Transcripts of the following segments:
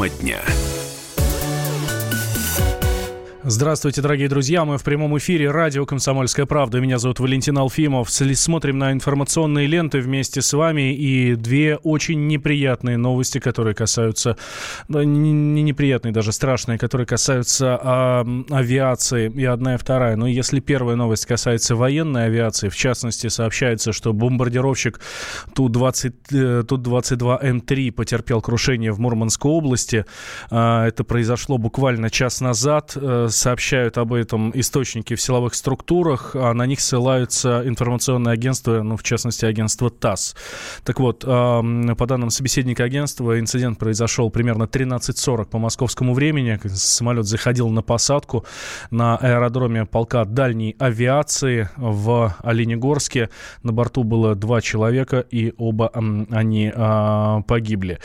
Тема дня. Здравствуйте, дорогие друзья. Мы в прямом эфире радио «Комсомольская правда». Меня зовут Валентин Алфимов. Смотрим на информационные ленты вместе с вами. И две очень неприятные новости, которые касаются... Не неприятные, даже страшные, которые касаются а, авиации. И одна, и вторая. Но если первая новость касается военной авиации, в частности, сообщается, что бомбардировщик Ту-20, Ту-22М3 потерпел крушение в Мурманской области. А, это произошло буквально час назад сообщают об этом источники в силовых структурах, а на них ссылаются информационные агентства, ну, в частности, агентство ТАСС. Так вот, по данным собеседника агентства, инцидент произошел примерно 13.40 по московскому времени. Самолет заходил на посадку на аэродроме полка дальней авиации в Оленегорске. На борту было два человека, и оба они а, погибли.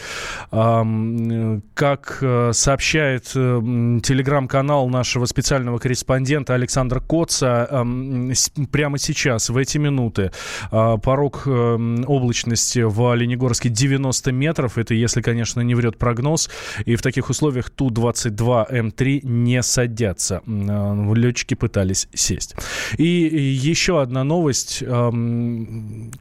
Как э, сообщает телеграм-канал наш нашего специального корреспондента Александра Коца прямо сейчас, в эти минуты, а, порог эм, облачности в Оленегорске 90 метров. Это если, конечно, не врет прогноз. И в таких условиях Ту-22М3 не садятся. А, летчики пытались сесть. И еще одна новость,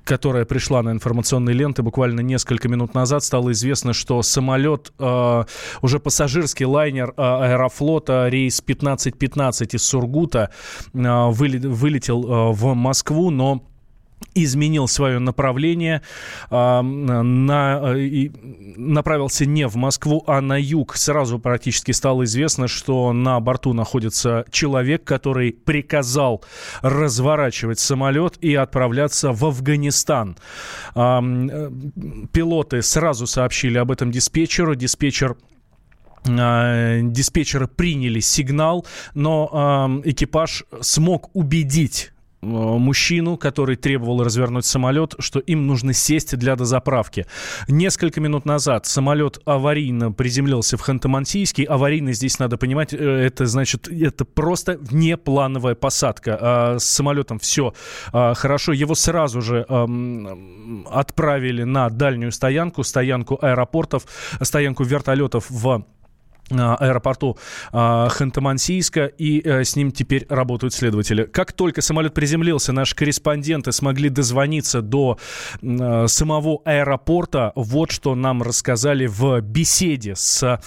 которая пришла на информационные ленты буквально несколько минут назад. Стало известно, что самолет, а, уже пассажирский лайнер Аэрофлота, рейс 15 15.15 из Сургута а, вылетел а, в Москву, но изменил свое направление, э, на, э, направился не в Москву, а на юг. Сразу практически стало известно, что на борту находится человек, который приказал разворачивать самолет и отправляться в Афганистан. Э, пилоты сразу сообщили об этом диспетчеру. Диспетчер диспетчеры приняли сигнал, но э, экипаж смог убедить а, мужчину, который требовал развернуть самолет, что им нужно сесть для дозаправки. Несколько минут назад самолет аварийно приземлился в Ханты-Мансийске. Аварийно здесь надо понимать, э, это значит, это просто внеплановая посадка. А с самолетом все а, хорошо. Его сразу же а, отправили на дальнюю стоянку, стоянку аэропортов, стоянку вертолетов в аэропорту э, Ханты-Мансийска, и э, с ним теперь работают следователи. Как только самолет приземлился, наши корреспонденты смогли дозвониться до э, самого аэропорта. Вот что нам рассказали в беседе с,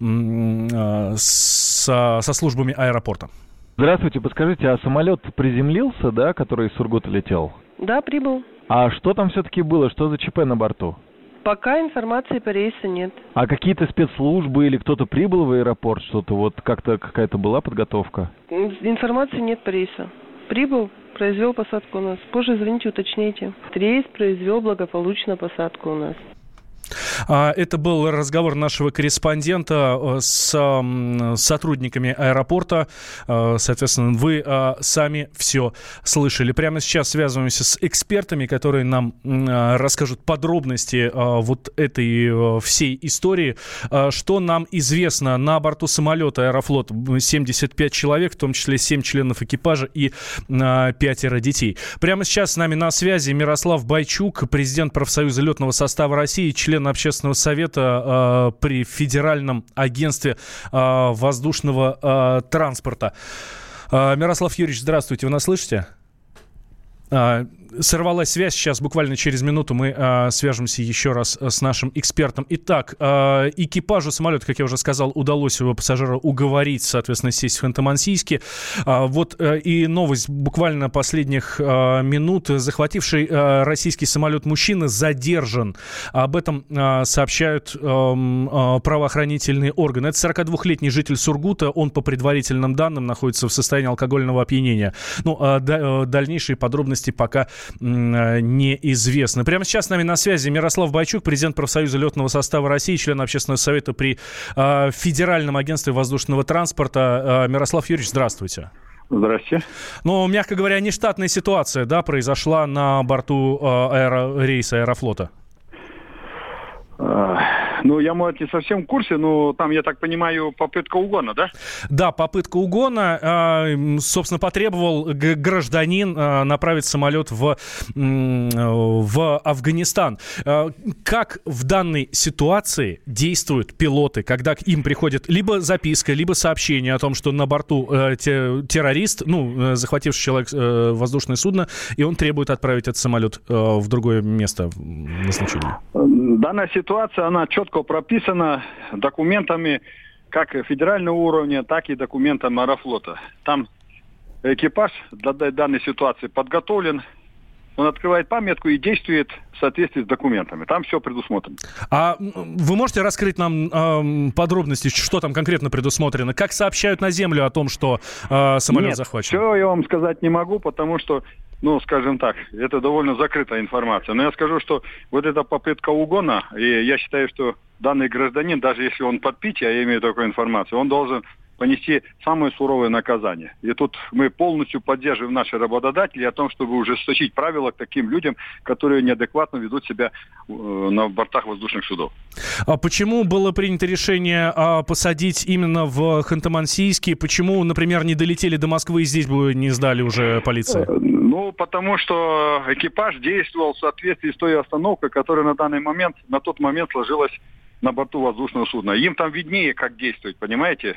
э, с, со службами аэропорта. Здравствуйте, подскажите, а самолет приземлился, да, который из Сургута летел? Да, прибыл. А что там все-таки было? Что за ЧП на борту? Пока информации по рейсу нет. А какие-то спецслужбы или кто-то прибыл в аэропорт, что-то вот как-то какая-то была подготовка? Информации нет по рейсу. Прибыл, произвел посадку у нас. Позже звоните, уточните. Рейс произвел благополучно посадку у нас. А, это был разговор нашего корреспондента э, с сотрудниками аэропорта. Э, соответственно, вы э, сами все слышали. Прямо сейчас связываемся с экспертами, которые нам расскажут подробности вот этой всей истории. Что нам известно на борту самолета Аэрофлот? 75 человек, в том числе 7 членов экипажа и пятеро детей. Прямо сейчас с нами на связи Мирослав Байчук, президент профсоюза летного состава России, член общественного общественного совета э, при Федеральном агентстве э, воздушного э, транспорта. Э, Мирослав Юрьевич, здравствуйте, вы нас слышите? А, сорвалась связь. Сейчас буквально через минуту мы а, свяжемся еще раз с нашим экспертом. Итак, а, экипажу самолета, как я уже сказал, удалось его пассажира уговорить, соответственно, сесть в Ханты-Мансийске. А, вот а, и новость буквально последних а, минут. Захвативший а, российский самолет мужчина задержан. Об этом а, сообщают а, а, правоохранительные органы. Это 42-летний житель Сургута. Он, по предварительным данным, находится в состоянии алкогольного опьянения. Ну, а, да, дальнейшие подробности пока Э, неизвестно. Прямо сейчас с нами на связи Мирослав Байчук, президент профсоюза летного состава России, член общественного совета при э, Федеральном агентстве воздушного транспорта. Э, Мирослав Юрьевич, здравствуйте. Здравствуйте. Ну, мягко говоря, нештатная ситуация, да, произошла на борту аэро, рейса Аэрофлота. Ну, я, может, не совсем в курсе, но там, я так понимаю, попытка угона, да? Да, попытка угона. А, собственно, потребовал гражданин а, направить самолет в, в Афганистан. А, как в данной ситуации действуют пилоты, когда к им приходит либо записка, либо сообщение о том, что на борту э, террорист, ну, э, захвативший человек э, воздушное судно, и он требует отправить этот самолет в другое место назначения? Данная ситуация, она четко прописана документами как федерального уровня, так и документами Аэрофлота. Там экипаж для данной ситуации подготовлен, он открывает памятку и действует в соответствии с документами. Там все предусмотрено. А вы можете раскрыть нам э, подробности, что там конкретно предусмотрено? Как сообщают на землю о том, что э, самолет Нет, захвачен? все я вам сказать не могу, потому что, ну, скажем так, это довольно закрытая информация. Но я скажу, что вот эта попытка угона, и я считаю, что данный гражданин, даже если он под питье, я имею такую информацию, он должен понести самое суровое наказание. И тут мы полностью поддерживаем наших работодателей о том, чтобы ужесточить правила к таким людям, которые неадекватно ведут себя э, на бортах воздушных судов. А почему было принято решение а, посадить именно в Ханты-Мансийске? Почему, например, не долетели до Москвы и здесь бы не сдали уже полиции? Э, ну, потому что экипаж действовал в соответствии с той остановкой, которая на данный момент, на тот момент сложилась на борту воздушного судна. Им там виднее, как действовать, понимаете?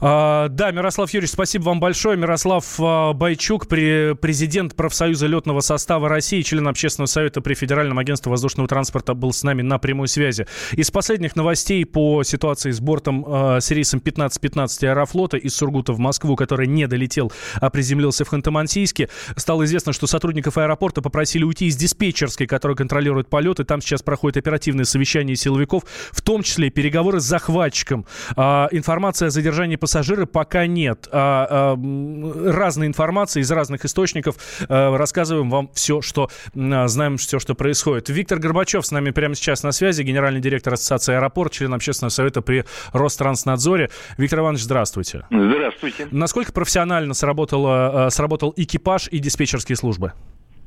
да, Мирослав Юрьевич, спасибо вам большое. Мирослав а, Байчук, президент профсоюза летного состава России, член общественного совета при Федеральном агентстве воздушного транспорта, был с нами на прямой связи. Из последних новостей по ситуации с бортом а, с рейсом 1515 Аэрофлота из Сургута в Москву, который не долетел, а приземлился в Ханты-Мансийске, стало известно, что сотрудников аэропорта попросили уйти из диспетчерской, которая контролирует полеты. Там сейчас проходит оперативное совещание силовиков, в том числе переговоры с захватчиком. Информация о задержании пассажира пока нет. А, а, разной информации из разных источников. А, рассказываем вам все, что а, знаем, все, что происходит. Виктор Горбачев с нами прямо сейчас на связи, генеральный директор Ассоциации «Аэропорт», член общественного совета при Ространснадзоре. Виктор Иванович, здравствуйте. Здравствуйте. Насколько профессионально сработало, а, сработал экипаж и диспетчерские службы?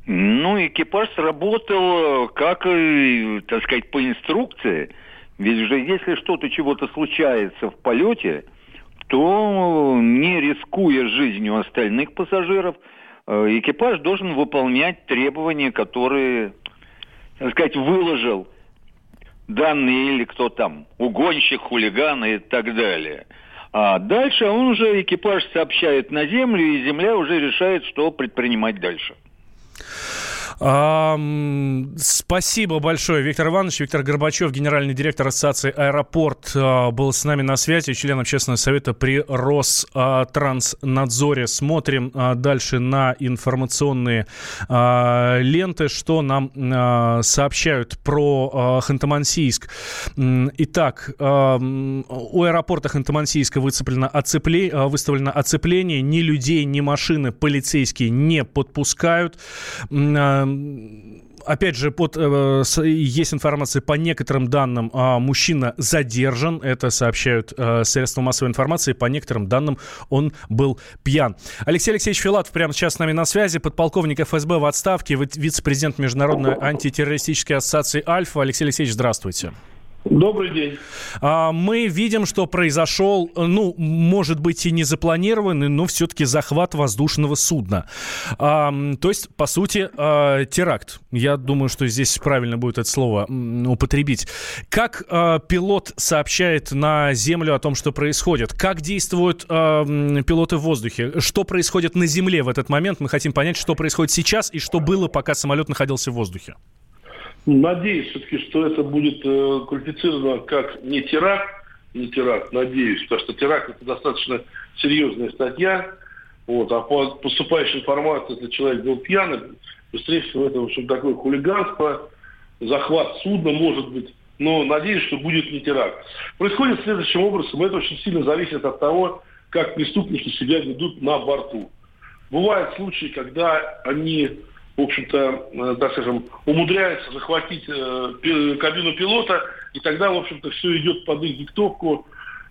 Ну, экипаж сработал, как, так сказать, по инструкции. Ведь же если что-то, чего-то случается в полете, то не рискуя жизнью остальных пассажиров, э, экипаж должен выполнять требования, которые, так сказать, выложил данные или кто там, угонщик, хулиган и так далее. А дальше он уже, экипаж сообщает на землю, и земля уже решает, что предпринимать дальше. Спасибо большое, Виктор Иванович. Виктор Горбачев, генеральный директор Ассоциации «Аэропорт», а, был с нами на связи, член общественного совета при Ространснадзоре. Смотрим а, дальше на информационные а, ленты, что нам сообщают про Ханты-Мансийск. Итак, у аэропорта Ханты-Мансийска выцеплено оцепле, выставлено оцепление. Ни людей, ни машины полицейские не подпускают. А, опять же, под, э, есть информация по некоторым данным, э, мужчина задержан, это сообщают э, средства массовой информации, по некоторым данным он был пьян. Алексей Алексеевич Филатов прямо сейчас с нами на связи, подполковник ФСБ в отставке, вице-президент Международной антитеррористической ассоциации «Альфа». Алексей Алексеевич, здравствуйте. Добрый день. А, мы видим, что произошел, ну, может быть, и не запланированный, но все-таки захват воздушного судна. А, то есть, по сути, а, теракт. Я думаю, что здесь правильно будет это слово употребить. Как пилот сообщает на землю о том, что происходит? Как действуют пилоты в воздухе? Что происходит на земле в этот момент? Мы хотим понять, что происходит сейчас и что было, пока самолет находился в воздухе. Надеюсь все-таки, что это будет э, квалифицировано как не теракт, не теракт, надеюсь, потому что теракт это достаточно серьезная статья. Вот, а по поступающей информации, если человек был пьяный, быстрее всего это, в общем, такое хулиганство, захват судна, может быть. Но надеюсь, что будет не теракт. Происходит следующим образом. Это очень сильно зависит от того, как преступники себя ведут на борту. Бывают случаи, когда они в общем-то, э, так скажем, умудряются захватить э, кабину пилота, и тогда, в общем-то, все идет под их диктовку,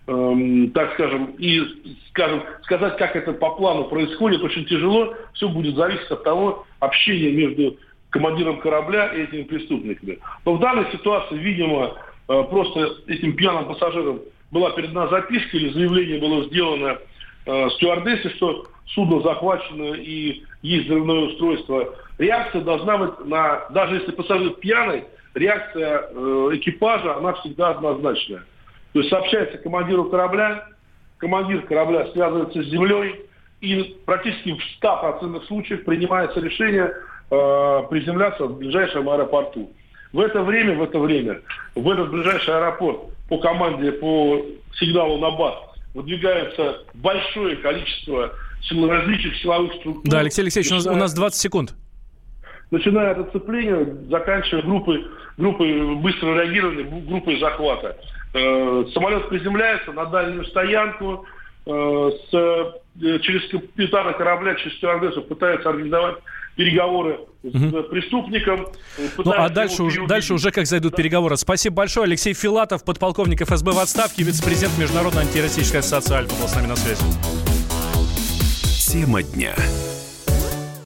эм, так скажем, и, скажем, сказать, как это по плану происходит, очень тяжело. Все будет зависеть от того общения между командиром корабля и этими преступниками. Но в данной ситуации, видимо, э, просто этим пьяным пассажирам была передана записка или заявление было сделано э, стюардессе, что судно захвачено и есть взрывное устройство. Реакция должна быть на, даже если пассажир пьяный, реакция э, экипажа, она всегда однозначная. То есть сообщается командиру корабля, командир корабля связывается с землей, и практически в 100% случаев принимается решение э, приземляться в ближайшем аэропорту. В это время, в это время, в этот ближайший аэропорт по команде, по сигналу на БАС выдвигается большое количество различных силовых структур. Да, Алексей Алексеевич, начиная, у нас 20 секунд. Начиная от оцепления, заканчивая группой, группой быстрого реагирования, группой захвата. Э, самолет приземляется на дальнюю стоянку, э, с, э, через капитана корабля, через стюардессу пытается организовать переговоры с преступником. Ну, а дальше уже, дальше уже как зайдут да. переговоры. Спасибо большое. Алексей Филатов, подполковник ФСБ в отставке, вице-президент Международной антироссийской ассоциации Альфа был с нами на связи. Тема дня.